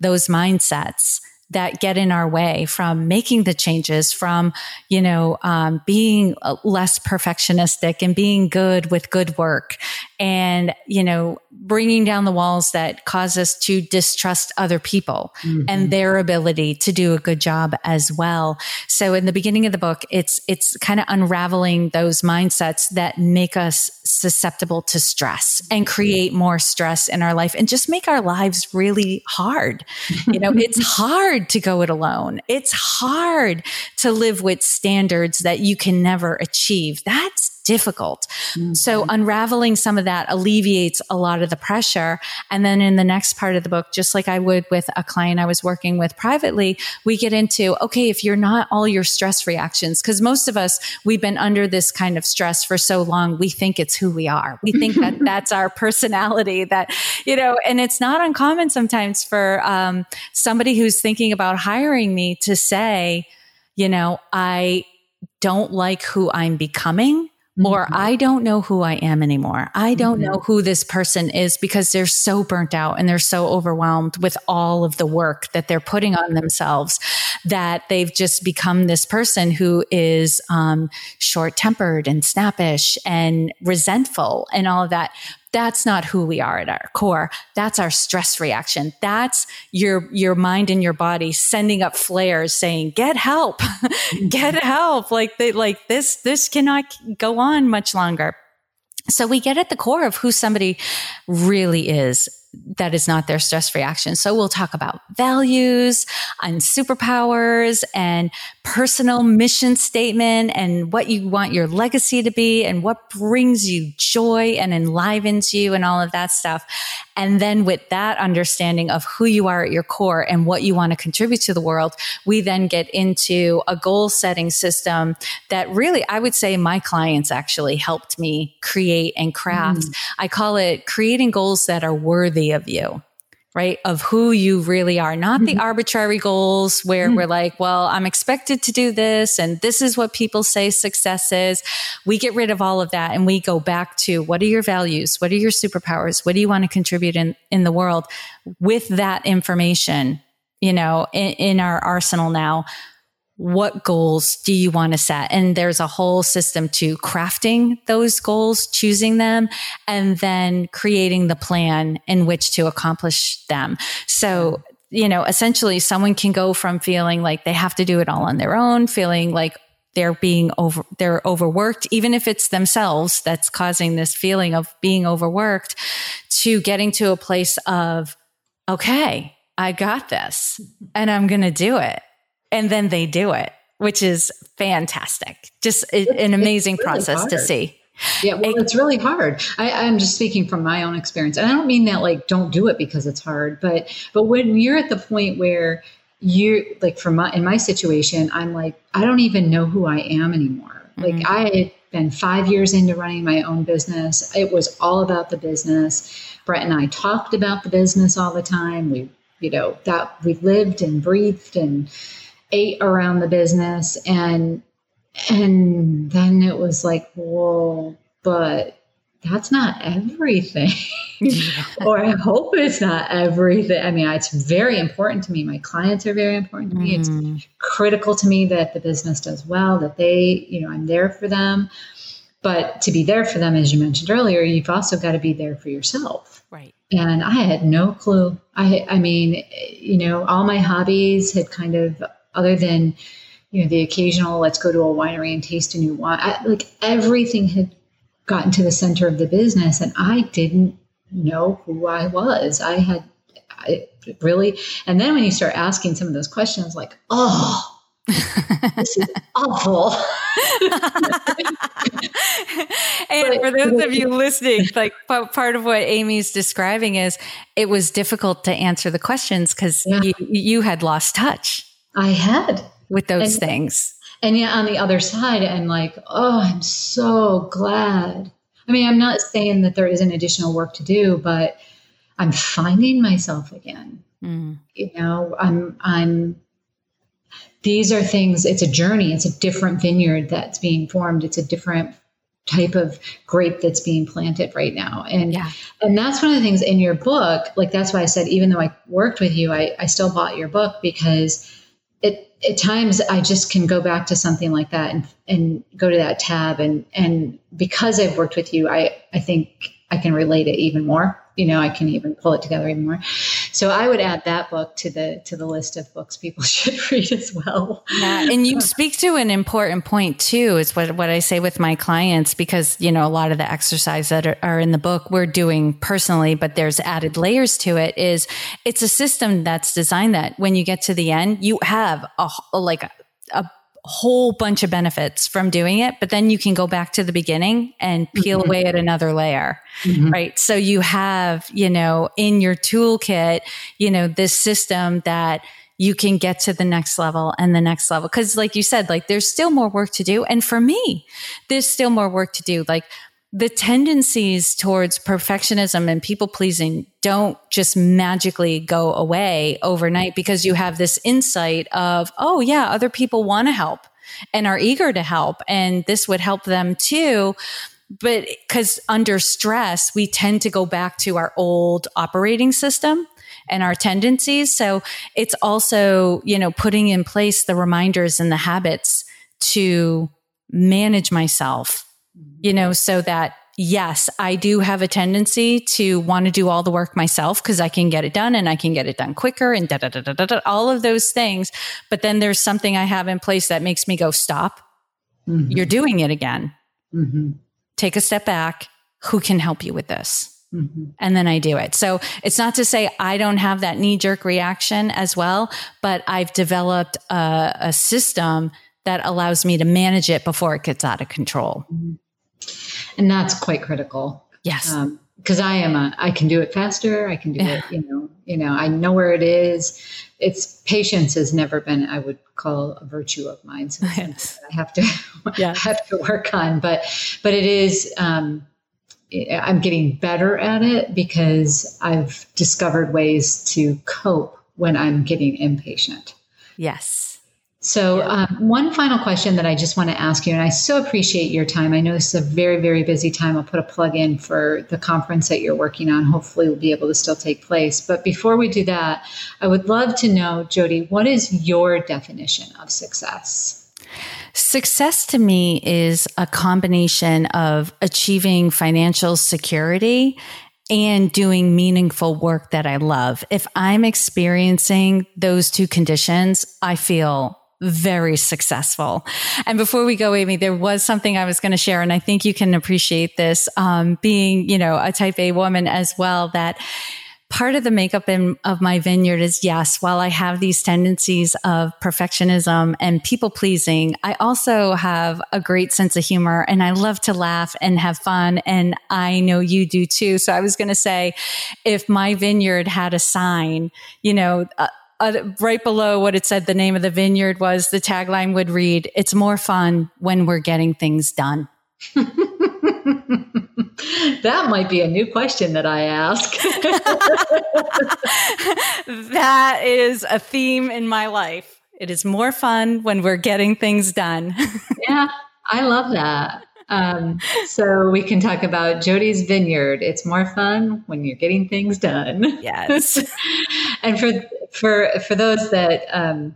those mindsets that get in our way from making the changes, from, you know, um, being less perfectionistic and being good with good work and, you know, bringing down the walls that cause us to distrust other people mm-hmm. and their ability to do a good job as well. So in the beginning of the book, it's, it's kind of unraveling those mindsets that make us susceptible to stress and create more stress in our life and just make our lives really hard. You know, it's hard to go it alone. It's hard to live with standards that you can never achieve. That's difficult. Mm-hmm. So unraveling some of that alleviates a lot of the pressure. And then in the next part of the book, just like I would with a client I was working with privately, we get into, okay, if you're not all your stress reactions, because most of us, we've been under this kind of stress for so long, we think it's who we are. We think that that's our personality that, you know, and it's not uncommon sometimes for um, somebody who's thinking about hiring me to say, you know, I don't like who I'm becoming. Or I don't know who I am anymore. I don't mm-hmm. know who this person is because they're so burnt out and they're so overwhelmed with all of the work that they're putting on themselves that they've just become this person who is um, short tempered and snappish and resentful and all of that. That's not who we are at our core. That's our stress reaction. That's your, your mind and your body sending up flares saying, get help, get help. Like they, like this, this cannot go on much longer. So we get at the core of who somebody really is that is not their stress reaction. So we'll talk about values and superpowers and personal mission statement and what you want your legacy to be and what brings you joy and enlivens you and all of that stuff. And then with that understanding of who you are at your core and what you want to contribute to the world, we then get into a goal setting system that really, I would say my clients actually helped me create and craft. Mm. I call it creating goals that are worthy of you right? Of who you really are, not the mm-hmm. arbitrary goals where mm-hmm. we're like, well, I'm expected to do this and this is what people say success is. We get rid of all of that and we go back to what are your values? What are your superpowers? What do you want to contribute in, in the world with that information, you know, in, in our arsenal now? What goals do you want to set? And there's a whole system to crafting those goals, choosing them, and then creating the plan in which to accomplish them. So, you know, essentially someone can go from feeling like they have to do it all on their own, feeling like they're being over, they're overworked, even if it's themselves that's causing this feeling of being overworked to getting to a place of, okay, I got this and I'm going to do it and then they do it, which is fantastic. Just an amazing really process hard. to see. Yeah, well, it's really hard. I, I'm just speaking from my own experience, and I don't mean that like don't do it because it's hard, but but when you're at the point where you like from my in my situation, I'm like I don't even know who I am anymore. Mm-hmm. Like I had been five years into running my own business. It was all about the business. Brett and I talked about the business all the time. We, you know, that we lived and breathed and ate around the business and and then it was like well but that's not everything. Or i hope it's not everything. I mean it's very important to me. My clients are very important to me. Mm-hmm. it's critical to me that the business does well that they you know i'm there for them. But to be there for them as you mentioned earlier you've also got to be there for yourself. Right. And i had no clue. I i mean you know all my hobbies had kind of other than you know the occasional let's go to a winery and taste a new wine I, like everything had gotten to the center of the business and i didn't know who i was i had I really and then when you start asking some of those questions like oh this is awful. and for those of you listening, like part of what Amy's describing is it was difficult to answer the questions because yeah. you, you had lost touch. I had with those and, things. And yet on the other side, I'm like, oh, I'm so glad. I mean, I'm not saying that there isn't additional work to do, but I'm finding myself again. Mm. You know, I'm I'm these are things, it's a journey, it's a different vineyard that's being formed, it's a different type of grape that's being planted right now. And yeah. and that's one of the things in your book, like that's why I said even though I worked with you, I, I still bought your book because it at times I just can go back to something like that and and go to that tab and and because I've worked with you, I I think I can relate it even more you know, I can even pull it together even more. So I would add that book to the to the list of books people should read as well. Yeah, and you speak to an important point too. Is what what I say with my clients because you know a lot of the exercise that are, are in the book we're doing personally, but there's added layers to it. Is it's a system that's designed that when you get to the end, you have a like a, a whole bunch of benefits from doing it, but then you can go back to the beginning and peel mm-hmm. away at another layer, mm-hmm. right? So you have, you know, in your toolkit, you know, this system that you can get to the next level and the next level. Cause like you said, like there's still more work to do. And for me, there's still more work to do. Like the tendencies towards perfectionism and people pleasing don't just magically go away overnight because you have this insight of, oh, yeah, other people want to help and are eager to help. And this would help them too. But because under stress, we tend to go back to our old operating system and our tendencies. So it's also, you know, putting in place the reminders and the habits to manage myself you know, so that yes, I do have a tendency to want to do all the work myself because I can get it done and I can get it done quicker and da, da, da, da, da, da, all of those things. But then there's something I have in place that makes me go, stop. Mm-hmm. You're doing it again. Mm-hmm. Take a step back. Who can help you with this? Mm-hmm. And then I do it. So it's not to say I don't have that knee jerk reaction as well, but I've developed a, a system that allows me to manage it before it gets out of control. And that's quite critical. Yes. because um, I am a, I can do it faster. I can do yeah. it, you know, you know, I know where it is. It's patience has never been, I would call a virtue of mine. So yes. I have to, yeah. have to work on, but, but it is, um, I'm getting better at it because I've discovered ways to cope when I'm getting impatient. Yes. So, um, one final question that I just want to ask you, and I so appreciate your time. I know this is a very, very busy time. I'll put a plug in for the conference that you're working on. Hopefully, we'll be able to still take place. But before we do that, I would love to know, Jodi, what is your definition of success? Success to me is a combination of achieving financial security and doing meaningful work that I love. If I'm experiencing those two conditions, I feel very successful. And before we go, Amy, there was something I was going to share, and I think you can appreciate this, um, being, you know, a type A woman as well, that part of the makeup in, of my vineyard is yes, while I have these tendencies of perfectionism and people pleasing, I also have a great sense of humor and I love to laugh and have fun. And I know you do too. So I was going to say, if my vineyard had a sign, you know, uh, uh, right below what it said the name of the vineyard was, the tagline would read, It's more fun when we're getting things done. that might be a new question that I ask. that is a theme in my life. It is more fun when we're getting things done. yeah, I love that. Um, so we can talk about Jodi's Vineyard. It's more fun when you're getting things done. Yes. and for for for those that um,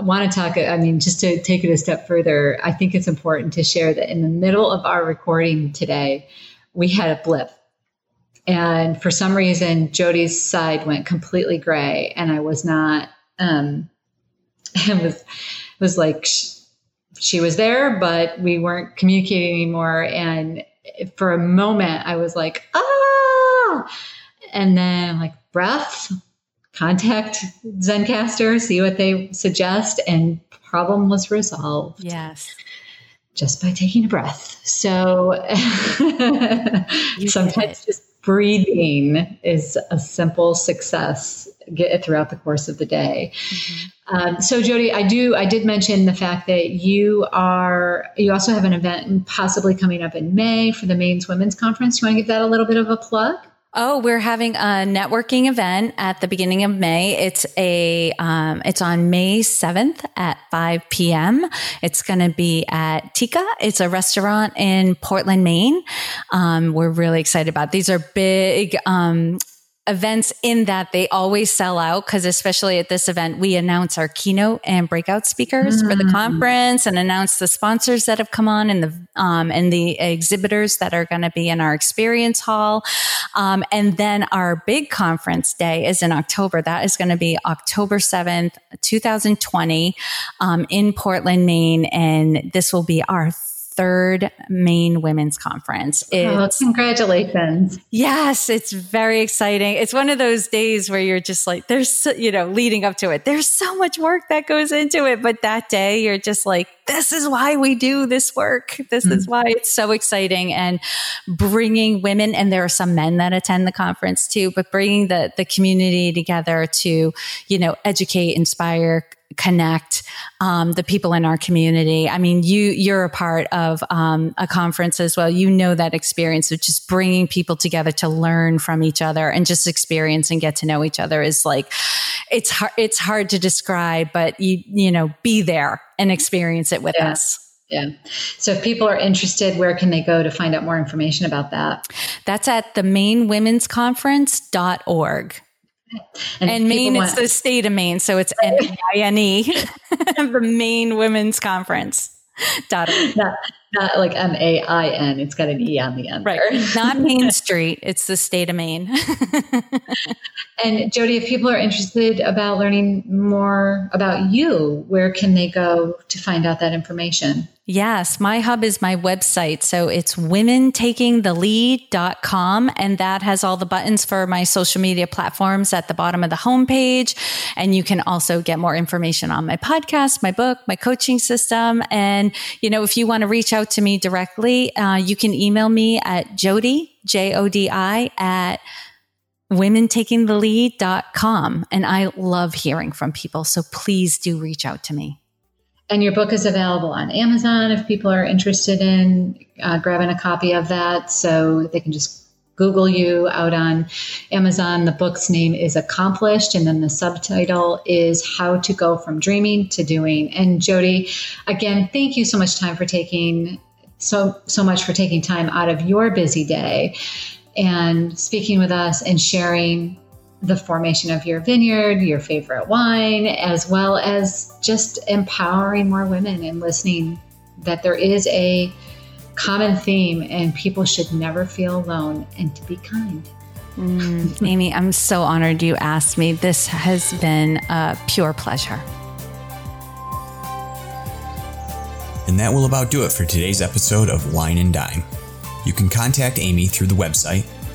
want to talk, I mean, just to take it a step further, I think it's important to share that in the middle of our recording today, we had a blip. And for some reason, Jodi's side went completely gray, and I was not. Um, it was it was like she was there, but we weren't communicating anymore. And for a moment, I was like, ah, and then like breath, contact Zencastr, see what they suggest, and problem was resolved. Yes. Just by taking a breath. So sometimes just breathing is a simple success get throughout the course of the day. Mm-hmm. Um, so Jodi, I do I did mention the fact that you are you also have an event possibly coming up in May for the Maine's Women's Conference. Do you want to give that a little bit of a plug? Oh, we're having a networking event at the beginning of May. It's a um, it's on May seventh at five p.m. It's going to be at Tika. It's a restaurant in Portland, Maine. Um, we're really excited about. It. These are big um, events in that they always sell out because especially at this event we announce our keynote and breakout speakers mm. for the mm. conference and announce the sponsors that have come on and the um, and the exhibitors that are going to be in our experience hall um, and then our big conference day is in october that is going to be october 7th 2020 um, in portland maine and this will be our third Maine women's conference. Oh, congratulations. Yes, it's very exciting. It's one of those days where you're just like, there's, so, you know, leading up to it, there's so much work that goes into it. But that day, you're just like, this is why we do this work. This mm-hmm. is why it's so exciting and bringing women. And there are some men that attend the conference too, but bringing the, the community together to, you know, educate, inspire, connect um, the people in our community. I mean, you you're a part of um, a conference as well. You know that experience of just bringing people together to learn from each other and just experience and get to know each other is like it's hard. It's hard to describe, but you you know be there and experience it with yeah. us. Yeah. So if people are interested, where can they go to find out more information about that? That's at the mainewomensconference.org. And, and Maine, want- it's the state of Maine. So it's N I N E, the Maine Women's Conference. Dot not, not like M A I N. It's got an E on the end. Right. Not Main Street. It's the state of Maine. and Jodi, if people are interested about learning more about you, where can they go to find out that information? Yes, my hub is my website. So it's womentakingthelead.com. And that has all the buttons for my social media platforms at the bottom of the homepage. And you can also get more information on my podcast, my book, my coaching system. And, you know, if you want to reach out to me directly, uh, you can email me at Jodi, J O D I, at womentakingthelead.com. And I love hearing from people. So please do reach out to me. And your book is available on Amazon if people are interested in uh, grabbing a copy of that. So they can just Google you out on Amazon. The book's name is Accomplished, and then the subtitle is How to Go from Dreaming to Doing. And Jodi, again, thank you so much time for taking so so much for taking time out of your busy day and speaking with us and sharing the formation of your vineyard, your favorite wine, as well as just empowering more women and listening that there is a common theme and people should never feel alone and to be kind. Mm, Amy, I'm so honored you asked me. This has been a pure pleasure. And that will about do it for today's episode of Wine and Dime. You can contact Amy through the website